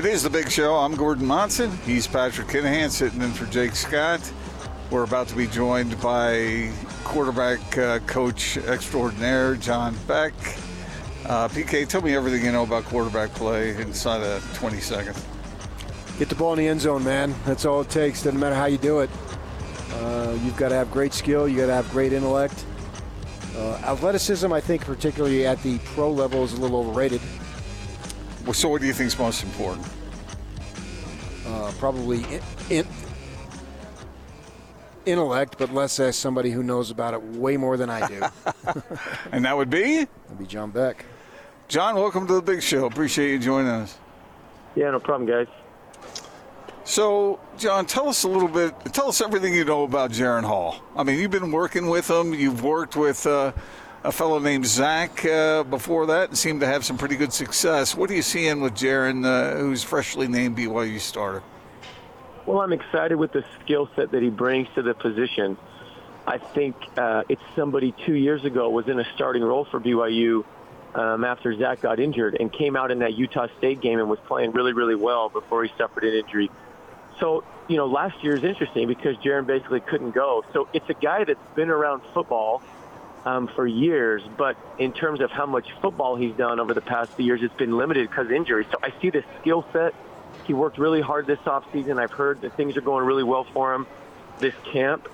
It is the big show. I'm Gordon Monson. He's Patrick Kinahan sitting in for Jake Scott. We're about to be joined by quarterback uh, coach extraordinaire John Beck. Uh, PK, tell me everything you know about quarterback play inside of 20 seconds. Get the ball in the end zone, man. That's all it takes. Doesn't matter how you do it. Uh, you've got to have great skill. You got to have great intellect. Uh, athleticism, I think, particularly at the pro level, is a little overrated. Well, so, what do you think is most important? Uh, probably in, in, intellect, but let's as somebody who knows about it way more than I do. and that would be? That'd be John Beck. John, welcome to the big show. Appreciate you joining us. Yeah, no problem, guys. So, John, tell us a little bit. Tell us everything you know about Jaren Hall. I mean, you've been working with him. You've worked with uh, a fellow named Zach uh, before that and seemed to have some pretty good success. What are you seeing with Jaren, uh, who's freshly named BYU starter? Well, I'm excited with the skill set that he brings to the position. I think uh, it's somebody two years ago was in a starting role for BYU um, after Zach got injured and came out in that Utah State game and was playing really, really well before he suffered an injury. So, you know, last year is interesting because Jaren basically couldn't go. So it's a guy that's been around football um, for years, but in terms of how much football he's done over the past few years, it's been limited because injuries. So I see the skill set. He worked really hard this offseason. I've heard that things are going really well for him this camp.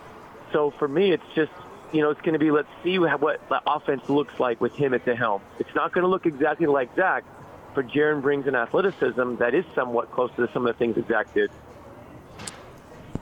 So for me, it's just, you know, it's going to be let's see what the offense looks like with him at the helm. It's not going to look exactly like Zach, but Jaren brings an athleticism that is somewhat close to some of the things that Zach did.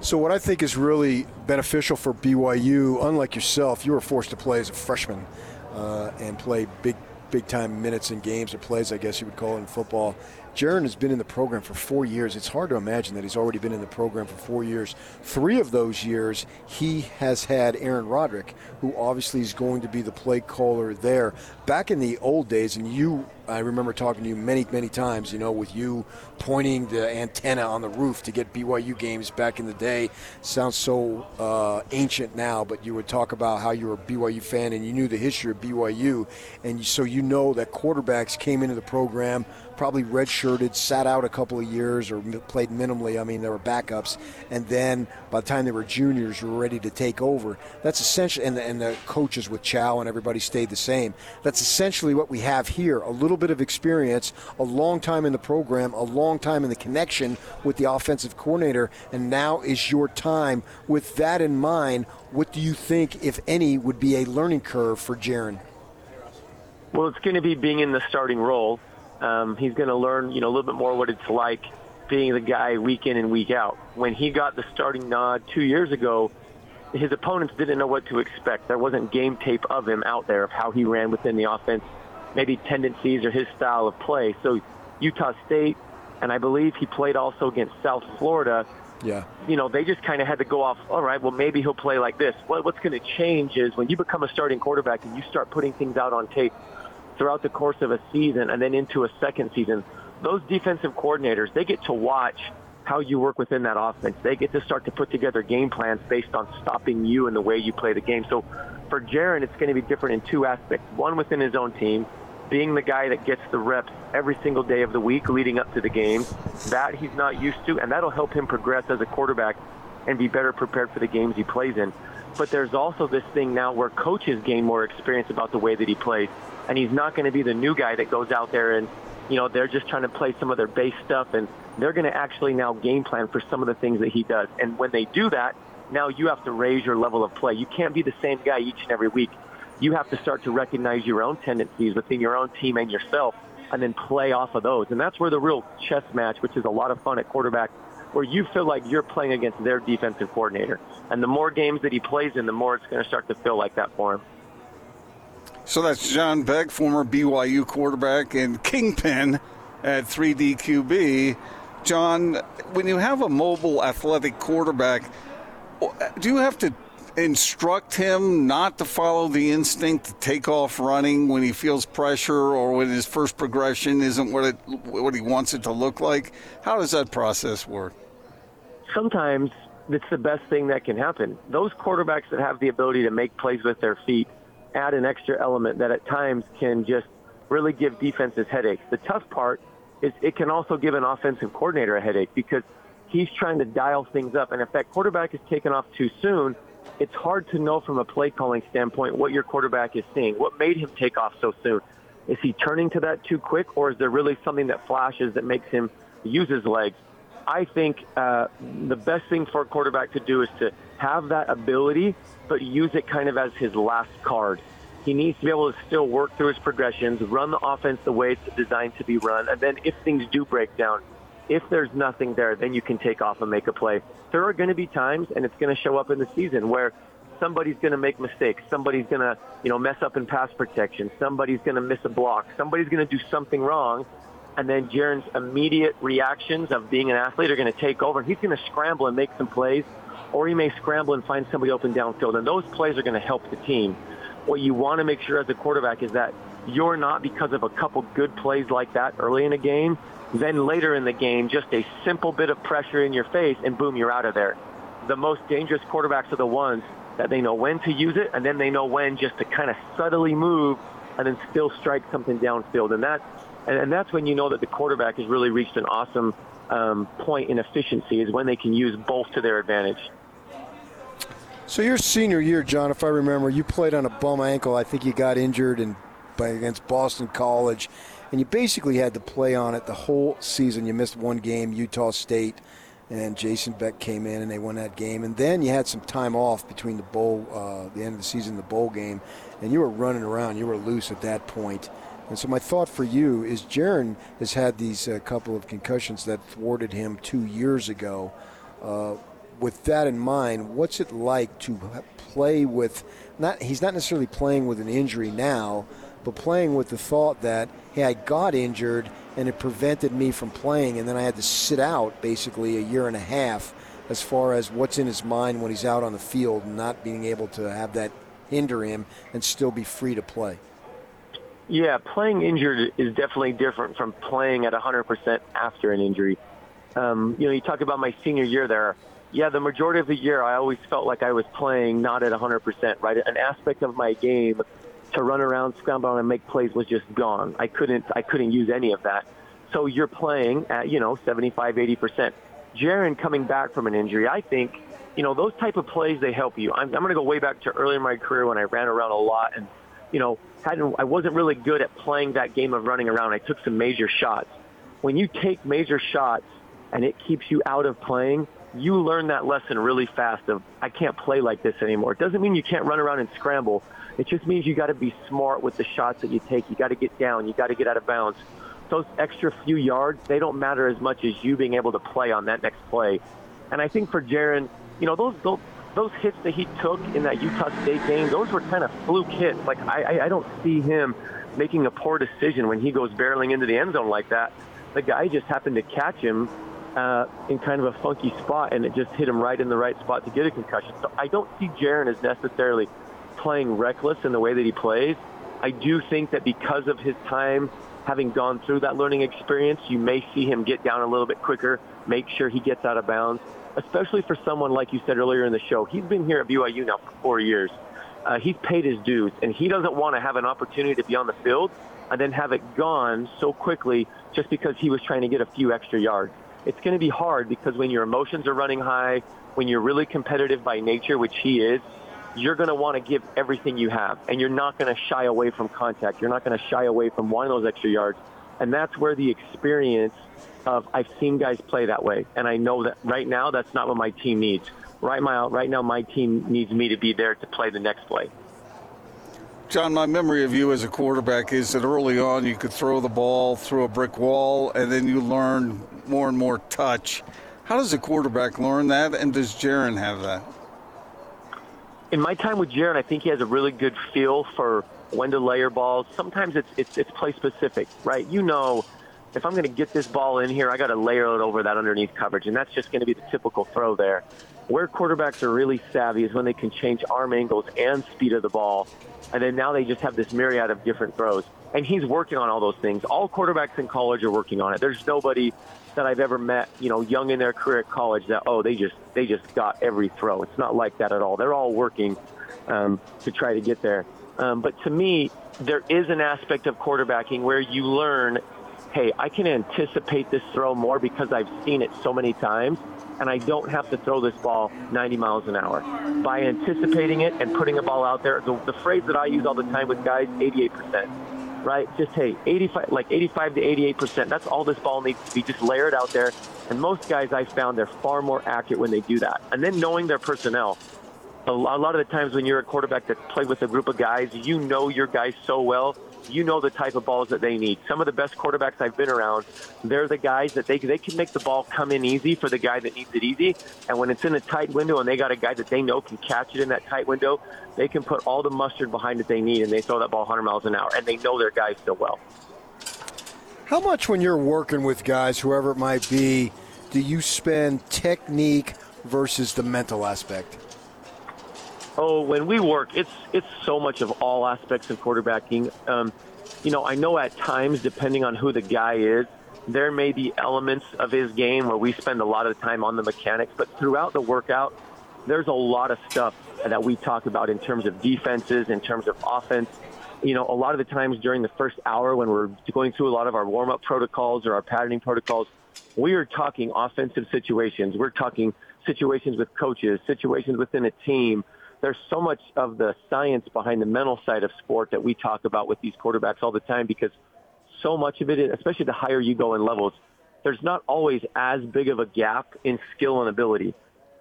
So what I think is really beneficial for BYU, unlike yourself, you were forced to play as a freshman uh, and play big, big time minutes in games or plays, I guess you would call it in football. Jaren has been in the program for four years. It's hard to imagine that he's already been in the program for four years. Three of those years, he has had Aaron Roderick, who obviously is going to be the play caller there. Back in the old days, and you I remember talking to you many, many times, you know, with you pointing the antenna on the roof to get BYU games back in the day. Sounds so uh, ancient now, but you would talk about how you were a BYU fan and you knew the history of BYU. And so you know that quarterbacks came into the program, probably redshirted, sat out a couple of years or played minimally. I mean, there were backups. And then by the time they were juniors, were ready to take over. That's essentially, and the, and the coaches with Chow and everybody stayed the same. That's essentially what we have here. A little bit of experience, a long time in the program, a long time in the connection with the offensive coordinator, and now is your time. With that in mind, what do you think, if any, would be a learning curve for Jaren? Well, it's going to be being in the starting role. Um, he's going to learn, you know, a little bit more what it's like being the guy week in and week out. When he got the starting nod two years ago, his opponents didn't know what to expect. There wasn't game tape of him out there of how he ran within the offense, maybe tendencies or his style of play. So Utah State, and I believe he played also against South Florida. Yeah. You know, they just kind of had to go off, all right, well, maybe he'll play like this. What, what's going to change is when you become a starting quarterback and you start putting things out on tape throughout the course of a season and then into a second season, those defensive coordinators, they get to watch how you work within that offense. They get to start to put together game plans based on stopping you and the way you play the game. So for Jaren, it's going to be different in two aspects. One within his own team, being the guy that gets the reps every single day of the week leading up to the game. That he's not used to, and that'll help him progress as a quarterback and be better prepared for the games he plays in. But there's also this thing now where coaches gain more experience about the way that he plays. And he's not going to be the new guy that goes out there and, you know, they're just trying to play some of their base stuff and they're going to actually now game plan for some of the things that he does. And when they do that, now you have to raise your level of play. You can't be the same guy each and every week you have to start to recognize your own tendencies within your own team and yourself and then play off of those. And that's where the real chess match, which is a lot of fun at quarterback, where you feel like you're playing against their defensive coordinator. And the more games that he plays in, the more it's going to start to feel like that for him. So that's John Beck, former BYU quarterback and kingpin at 3DQB. John, when you have a mobile athletic quarterback, do you have to instruct him not to follow the instinct to take off running when he feels pressure or when his first progression isn't what it what he wants it to look like? How does that process work? Sometimes it's the best thing that can happen. Those quarterbacks that have the ability to make plays with their feet add an extra element that at times can just really give defenses headaches. The tough part is it can also give an offensive coordinator a headache because he's trying to dial things up. And if that quarterback is taken off too soon, it's hard to know from a play calling standpoint what your quarterback is seeing. What made him take off so soon? Is he turning to that too quick, or is there really something that flashes that makes him use his legs? I think uh, the best thing for a quarterback to do is to have that ability, but use it kind of as his last card. He needs to be able to still work through his progressions, run the offense the way it's designed to be run, and then if things do break down, if there's nothing there, then you can take off and make a play. There are going to be times, and it's going to show up in the season where somebody's going to make mistakes. Somebody's going to, you know, mess up in pass protection. Somebody's going to miss a block. Somebody's going to do something wrong, and then Jaren's immediate reactions of being an athlete are going to take over. He's going to scramble and make some plays, or he may scramble and find somebody open downfield, and those plays are going to help the team what you want to make sure as a quarterback is that you're not because of a couple good plays like that early in a game, then later in the game, just a simple bit of pressure in your face and boom, you're out of there. The most dangerous quarterbacks are the ones that they know when to use it and then they know when just to kind of subtly move and then still strike something downfield. And that, and that's when you know that the quarterback has really reached an awesome um, point in efficiency is when they can use both to their advantage. So your senior year, John, if I remember, you played on a bum ankle. I think you got injured in, by, against Boston College, and you basically had to play on it the whole season. You missed one game, Utah State, and Jason Beck came in and they won that game. And then you had some time off between the bowl, uh, the end of the season, the bowl game, and you were running around. You were loose at that point. And so my thought for you is Jaren has had these uh, couple of concussions that thwarted him two years ago. Uh, with that in mind, what's it like to play with not he's not necessarily playing with an injury now, but playing with the thought that hey, I got injured and it prevented me from playing and then I had to sit out basically a year and a half as far as what's in his mind when he's out on the field and not being able to have that hinder him and still be free to play. Yeah, playing injured is definitely different from playing at 100% after an injury. Um, you know, you talk about my senior year there yeah, the majority of the year, I always felt like I was playing not at 100%, right? An aspect of my game to run around, scramble, and make plays was just gone. I couldn't, I couldn't use any of that. So you're playing at, you know, 75, 80%. Jaren coming back from an injury, I think, you know, those type of plays, they help you. I'm, I'm going to go way back to early in my career when I ran around a lot and, you know, hadn't, I wasn't really good at playing that game of running around. I took some major shots. When you take major shots and it keeps you out of playing, you learn that lesson really fast of I can't play like this anymore. It doesn't mean you can't run around and scramble. It just means you got to be smart with the shots that you take. You got to get down. You got to get out of bounds. Those extra few yards, they don't matter as much as you being able to play on that next play. And I think for Jaren, you know, those, those those hits that he took in that Utah State game, those were kind of fluke hits. Like I, I, I don't see him making a poor decision when he goes barreling into the end zone like that. The guy just happened to catch him uh, in kind of a funky spot, and it just hit him right in the right spot to get a concussion. So I don't see Jaren as necessarily playing reckless in the way that he plays. I do think that because of his time having gone through that learning experience, you may see him get down a little bit quicker, make sure he gets out of bounds, especially for someone like you said earlier in the show. He's been here at BYU now for four years. Uh, he's paid his dues, and he doesn't want to have an opportunity to be on the field and then have it gone so quickly just because he was trying to get a few extra yards it's going to be hard because when your emotions are running high, when you're really competitive by nature, which he is, you're going to want to give everything you have, and you're not going to shy away from contact. You're not going to shy away from wanting those extra yards, and that's where the experience of I've seen guys play that way, and I know that right now that's not what my team needs. Right now, right now my team needs me to be there to play the next play. John, my memory of you as a quarterback is that early on you could throw the ball through a brick wall and then you learn more and more touch. How does a quarterback learn that, and does Jaren have that? In my time with Jaren, I think he has a really good feel for when to layer balls. Sometimes it's it's, it's play specific, right? You know, if I'm going to get this ball in here, I got to layer it over that underneath coverage, and that's just going to be the typical throw there. Where quarterbacks are really savvy is when they can change arm angles and speed of the ball, and then now they just have this myriad of different throws. And he's working on all those things. All quarterbacks in college are working on it. There's nobody that I've ever met, you know, young in their career at college that oh they just they just got every throw. It's not like that at all. They're all working um, to try to get there. Um, but to me, there is an aspect of quarterbacking where you learn, hey, I can anticipate this throw more because I've seen it so many times, and I don't have to throw this ball 90 miles an hour. By anticipating it and putting a ball out there, the, the phrase that I use all the time with guys, 88% right? Just hey, 85, like 85 to 88 percent. That's all this ball needs to be. Just layer it out there. And most guys I found they're far more accurate when they do that. And then knowing their personnel. A lot of the times when you're a quarterback that play with a group of guys, you know your guys so well you know the type of balls that they need. Some of the best quarterbacks I've been around, they're the guys that they they can make the ball come in easy for the guy that needs it easy. And when it's in a tight window and they got a guy that they know can catch it in that tight window, they can put all the mustard behind it they need and they throw that ball 100 miles an hour. And they know their guys so well. How much when you're working with guys, whoever it might be, do you spend technique versus the mental aspect? Oh, when we work, it's it's so much of all aspects of quarterbacking. Um, you know, I know at times, depending on who the guy is, there may be elements of his game where we spend a lot of time on the mechanics. But throughout the workout, there's a lot of stuff that we talk about in terms of defenses, in terms of offense. You know, a lot of the times during the first hour when we're going through a lot of our warm-up protocols or our patterning protocols, we are talking offensive situations. We're talking situations with coaches, situations within a team, there's so much of the science behind the mental side of sport that we talk about with these quarterbacks all the time because so much of it, especially the higher you go in levels, there's not always as big of a gap in skill and ability.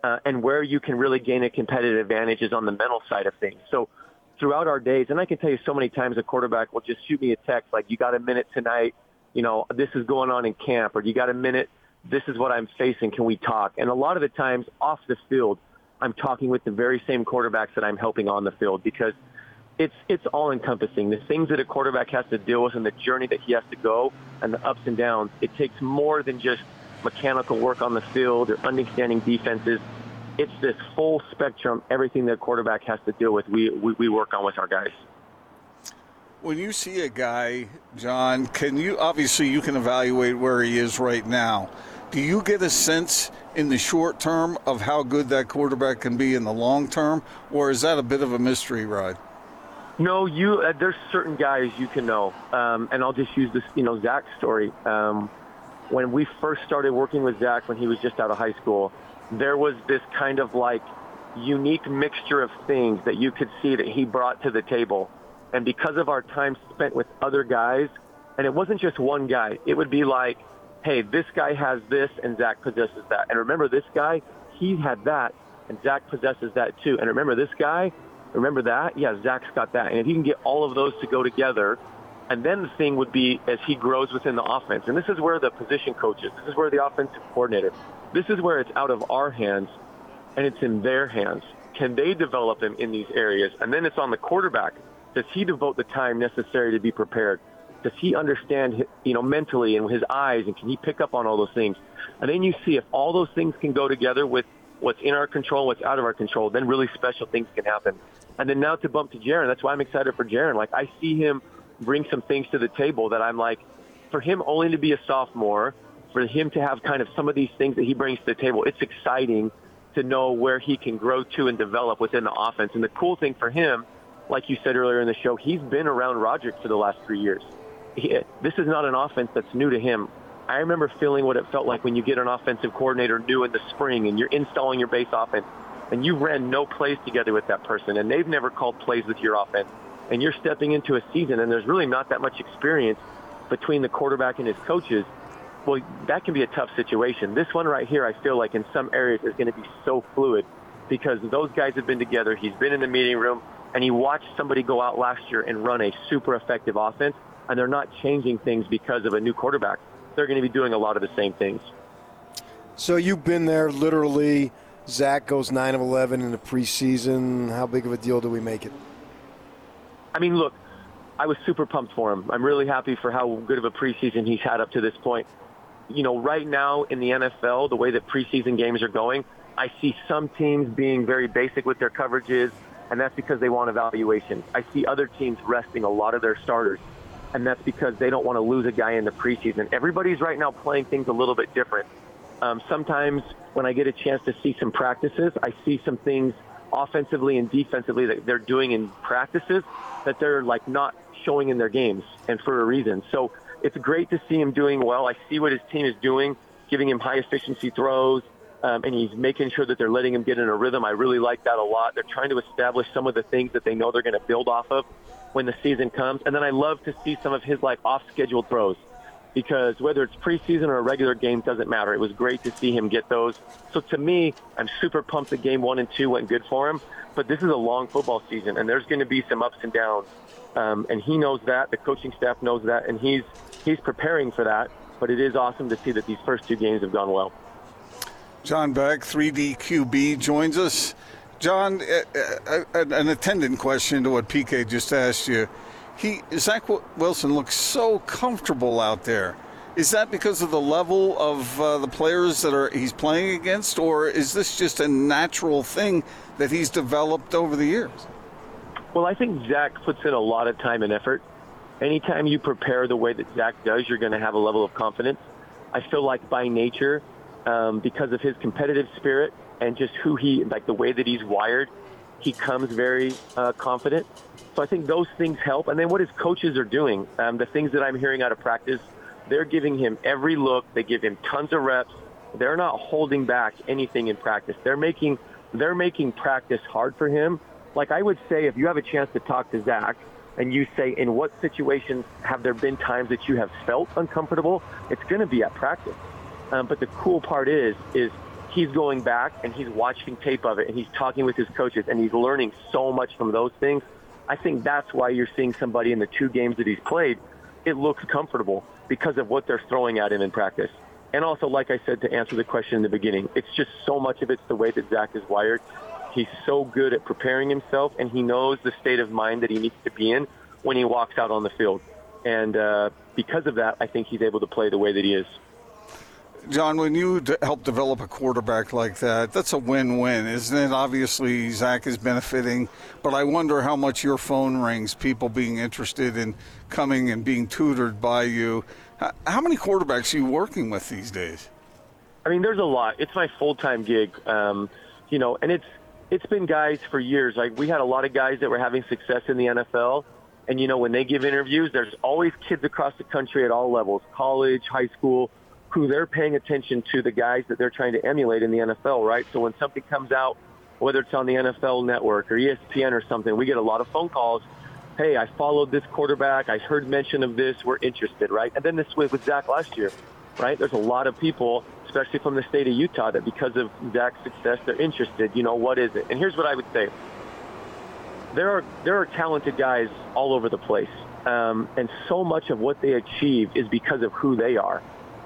Uh, and where you can really gain a competitive advantage is on the mental side of things. So throughout our days, and I can tell you so many times a quarterback will just shoot me a text like, you got a minute tonight, you know, this is going on in camp, or you got a minute, this is what I'm facing, can we talk? And a lot of the times off the field – I'm talking with the very same quarterbacks that I'm helping on the field because it's it's all encompassing. The things that a quarterback has to deal with and the journey that he has to go and the ups and downs. It takes more than just mechanical work on the field or understanding defenses. It's this full spectrum, everything that a quarterback has to deal with. We, we we work on with our guys. When you see a guy, John, can you obviously you can evaluate where he is right now. Do you get a sense in the short term of how good that quarterback can be in the long term, or is that a bit of a mystery ride? No, you. Uh, there's certain guys you can know, um, and I'll just use this, you know, Zach's story. Um, when we first started working with Zach when he was just out of high school, there was this kind of like unique mixture of things that you could see that he brought to the table, and because of our time spent with other guys, and it wasn't just one guy, it would be like hey, this guy has this and Zach possesses that. And remember, this guy, he had that and Zach possesses that too. And remember, this guy, remember that? Yeah, Zach's got that. And if you can get all of those to go together, and then the thing would be as he grows within the offense. And this is where the position coaches, this is where the offensive coordinator, this is where it's out of our hands and it's in their hands. Can they develop him in these areas? And then it's on the quarterback. Does he devote the time necessary to be prepared? Does he understand, you know, mentally and his eyes, and can he pick up on all those things? And then you see if all those things can go together with what's in our control, what's out of our control, then really special things can happen. And then now to bump to Jaren, that's why I'm excited for Jaren. Like I see him bring some things to the table that I'm like, for him only to be a sophomore, for him to have kind of some of these things that he brings to the table, it's exciting to know where he can grow to and develop within the offense. And the cool thing for him, like you said earlier in the show, he's been around Roderick for the last three years he, this is not an offense that's new to him. I remember feeling what it felt like when you get an offensive coordinator new in the spring and you're installing your base offense and you ran no plays together with that person and they've never called plays with your offense and you're stepping into a season and there's really not that much experience between the quarterback and his coaches. Well, that can be a tough situation. This one right here, I feel like in some areas is going to be so fluid because those guys have been together. He's been in the meeting room and he watched somebody go out last year and run a super effective offense and they're not changing things because of a new quarterback. They're going to be doing a lot of the same things. So you've been there literally. Zach goes 9 of 11 in the preseason. How big of a deal do we make it? I mean, look, I was super pumped for him. I'm really happy for how good of a preseason he's had up to this point. You know, right now in the NFL, the way that preseason games are going, I see some teams being very basic with their coverages, and that's because they want evaluation. I see other teams resting a lot of their starters, and that's because they don't want to lose a guy in the preseason. Everybody's right now playing things a little bit different. Um, sometimes when I get a chance to see some practices, I see some things offensively and defensively that they're doing in practices that they're like not showing in their games, and for a reason. So it's great to see him doing well. I see what his team is doing, giving him high efficiency throws, um, and he's making sure that they're letting him get in a rhythm. I really like that a lot. They're trying to establish some of the things that they know they're going to build off of when the season comes. And then I love to see some of his like off schedule throws because whether it's preseason or a regular game doesn't matter. It was great to see him get those. So to me, I'm super pumped that game one and two went good for him. But this is a long football season, and there's going to be some ups and downs. Um, and he knows that. The coaching staff knows that, and he's he's preparing for that. But it is awesome to see that these first two games have gone well. John Beck, 3D QB, joins us. John, an attendant question to what PK just asked you. He Zach Wilson looks so comfortable out there. Is that because of the level of uh, the players that are he's playing against, or is this just a natural thing that he's developed over the years? Well, I think Zach puts in a lot of time and effort. Anytime you prepare the way that Zach does, you're going to have a level of confidence. I feel like by nature, um, because of his competitive spirit and just who he, like the way that he's wired, he comes very uh, confident. So I think those things help. And then what his coaches are doing, um, the things that I'm hearing out of practice, they're giving him every look. They give him tons of reps. They're not holding back anything in practice. They're making they're making practice hard for him. Like I would say, if you have a chance to talk to Zach and you say, in what situations have there been times that you have felt uncomfortable? It's going to be at practice. Um, but the cool part is, is he's going back and he's watching tape of it and he's talking with his coaches and he's learning so much from those things. I think that's why you're seeing somebody in the two games that he's played. It looks comfortable because of what they're throwing at him in practice. And also, like I said, to answer the question in the beginning, it's just so much of it's the way that Zach is wired. He's so good at preparing himself, and he knows the state of mind that he needs to be in when he walks out on the field. And uh, because of that, I think he's able to play the way that he is. John, when you d- help develop a quarterback like that, that's a win-win, isn't it? Obviously, Zach is benefiting, but I wonder how much your phone rings, people being interested in coming and being tutored by you. How many quarterbacks are you working with these days? I mean, there's a lot. It's my full-time gig, um, you know, and it's it's been guys for years. Like we had a lot of guys that were having success in the NFL, and you know, when they give interviews, there's always kids across the country at all levels, college, high school who they're paying attention to the guys that they're trying to emulate in the NFL, right? So when something comes out, whether it's on the NFL network or ESPN or something, we get a lot of phone calls. Hey, I followed this quarterback. I heard mention of this. We're interested, right? And then this was with Zach last year, right? There's a lot of people, especially from the state of Utah, that because of Zach's success, they're interested. You know, what is it? And here's what I would say. There are there are talented guys all over the place, um, and so much of what they achieve is because of who they are.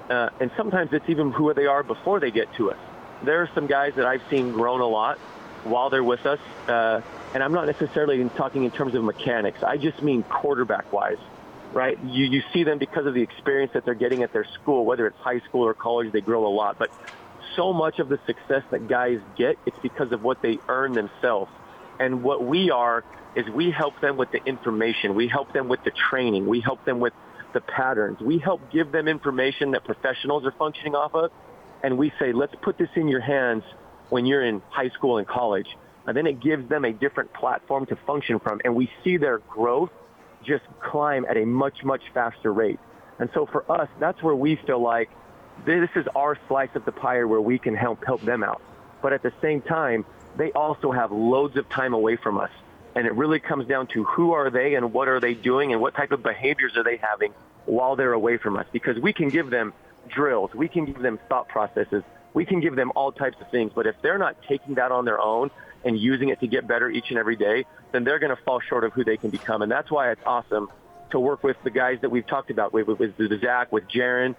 Uh, and sometimes it's even who they are before they get to us. There are some guys that I've seen grown a lot while they're with us. Uh, and I'm not necessarily talking in terms of mechanics. I just mean quarterback-wise, right? You, you see them because of the experience that they're getting at their school, whether it's high school or college, they grow a lot. But so much of the success that guys get, it's because of what they earn themselves. And what we are is we help them with the information. We help them with the training. We help them with the patterns. We help give them information that professionals are functioning off of, and we say, let's put this in your hands when you're in high school and college. And then it gives them a different platform to function from, and we see their growth just climb at a much, much faster rate. And so for us, that's where we feel like this is our slice of the pie where we can help help them out. But at the same time, they also have loads of time away from us and it really comes down to who are they and what are they doing and what type of behaviors are they having while they're away from us. Because we can give them drills, we can give them thought processes, we can give them all types of things. But if they're not taking that on their own and using it to get better each and every day, then they're going to fall short of who they can become. And that's why it's awesome to work with the guys that we've talked about, with, with, Zach, with Jaren,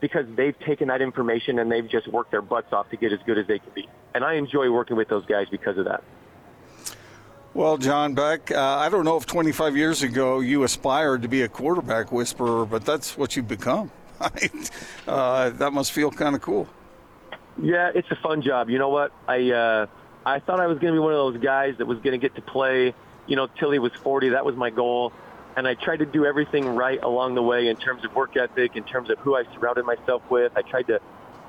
because they've taken that information and they've just worked their butts off to get as good as they can be. And I enjoy working with those guys because of that. Well, John Beck, uh, I don't know if 25 years ago you aspired to be a quarterback whisperer, but that's what you've become. uh, that must feel kind of cool. Yeah, it's a fun job. You know what? I uh, I thought I was going to be one of those guys that was going to get to play, you know, till he was 40. That was my goal, and I tried to do everything right along the way in terms of work ethic, in terms of who I surrounded myself with. I tried to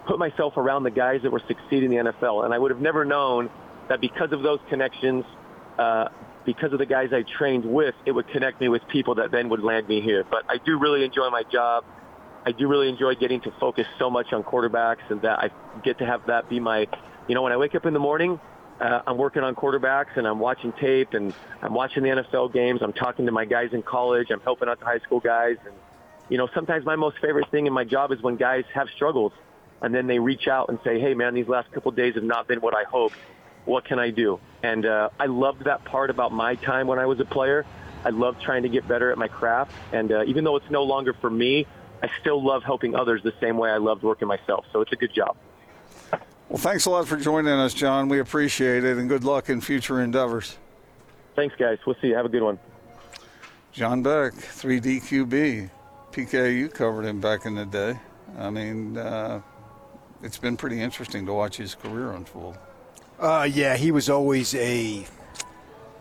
put myself around the guys that were succeeding in the NFL, and I would have never known that because of those connections uh, because of the guys I trained with, it would connect me with people that then would land me here. But I do really enjoy my job. I do really enjoy getting to focus so much on quarterbacks and that I get to have that be my, you know, when I wake up in the morning, uh, I'm working on quarterbacks and I'm watching tape and I'm watching the NFL games. I'm talking to my guys in college. I'm helping out the high school guys. And, you know, sometimes my most favorite thing in my job is when guys have struggles and then they reach out and say, hey, man, these last couple of days have not been what I hoped what can I do? And uh, I loved that part about my time when I was a player. I loved trying to get better at my craft. And uh, even though it's no longer for me, I still love helping others the same way I loved working myself. So it's a good job. Well, thanks a lot for joining us, John. We appreciate it, and good luck in future endeavors. Thanks, guys. We'll see you. Have a good one. John Beck, 3DQB. PKU covered him back in the day. I mean, uh, it's been pretty interesting to watch his career unfold. Uh, yeah, he was always a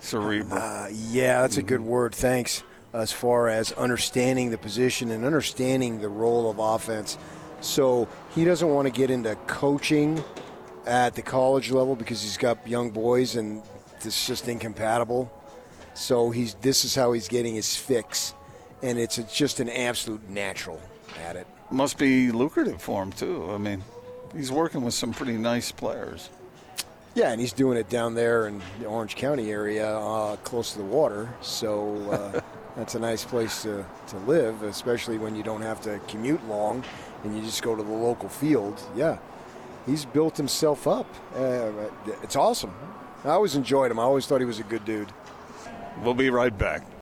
cerebral. Uh, yeah, that's a good word. Thanks. As far as understanding the position and understanding the role of offense, so he doesn't want to get into coaching at the college level because he's got young boys and it's just incompatible. So he's this is how he's getting his fix, and it's just an absolute natural at it. Must be lucrative for him too. I mean, he's working with some pretty nice players. Yeah, and he's doing it down there in the Orange County area, uh, close to the water. So uh, that's a nice place to, to live, especially when you don't have to commute long and you just go to the local field. Yeah, he's built himself up. Uh, it's awesome. I always enjoyed him. I always thought he was a good dude. We'll be right back.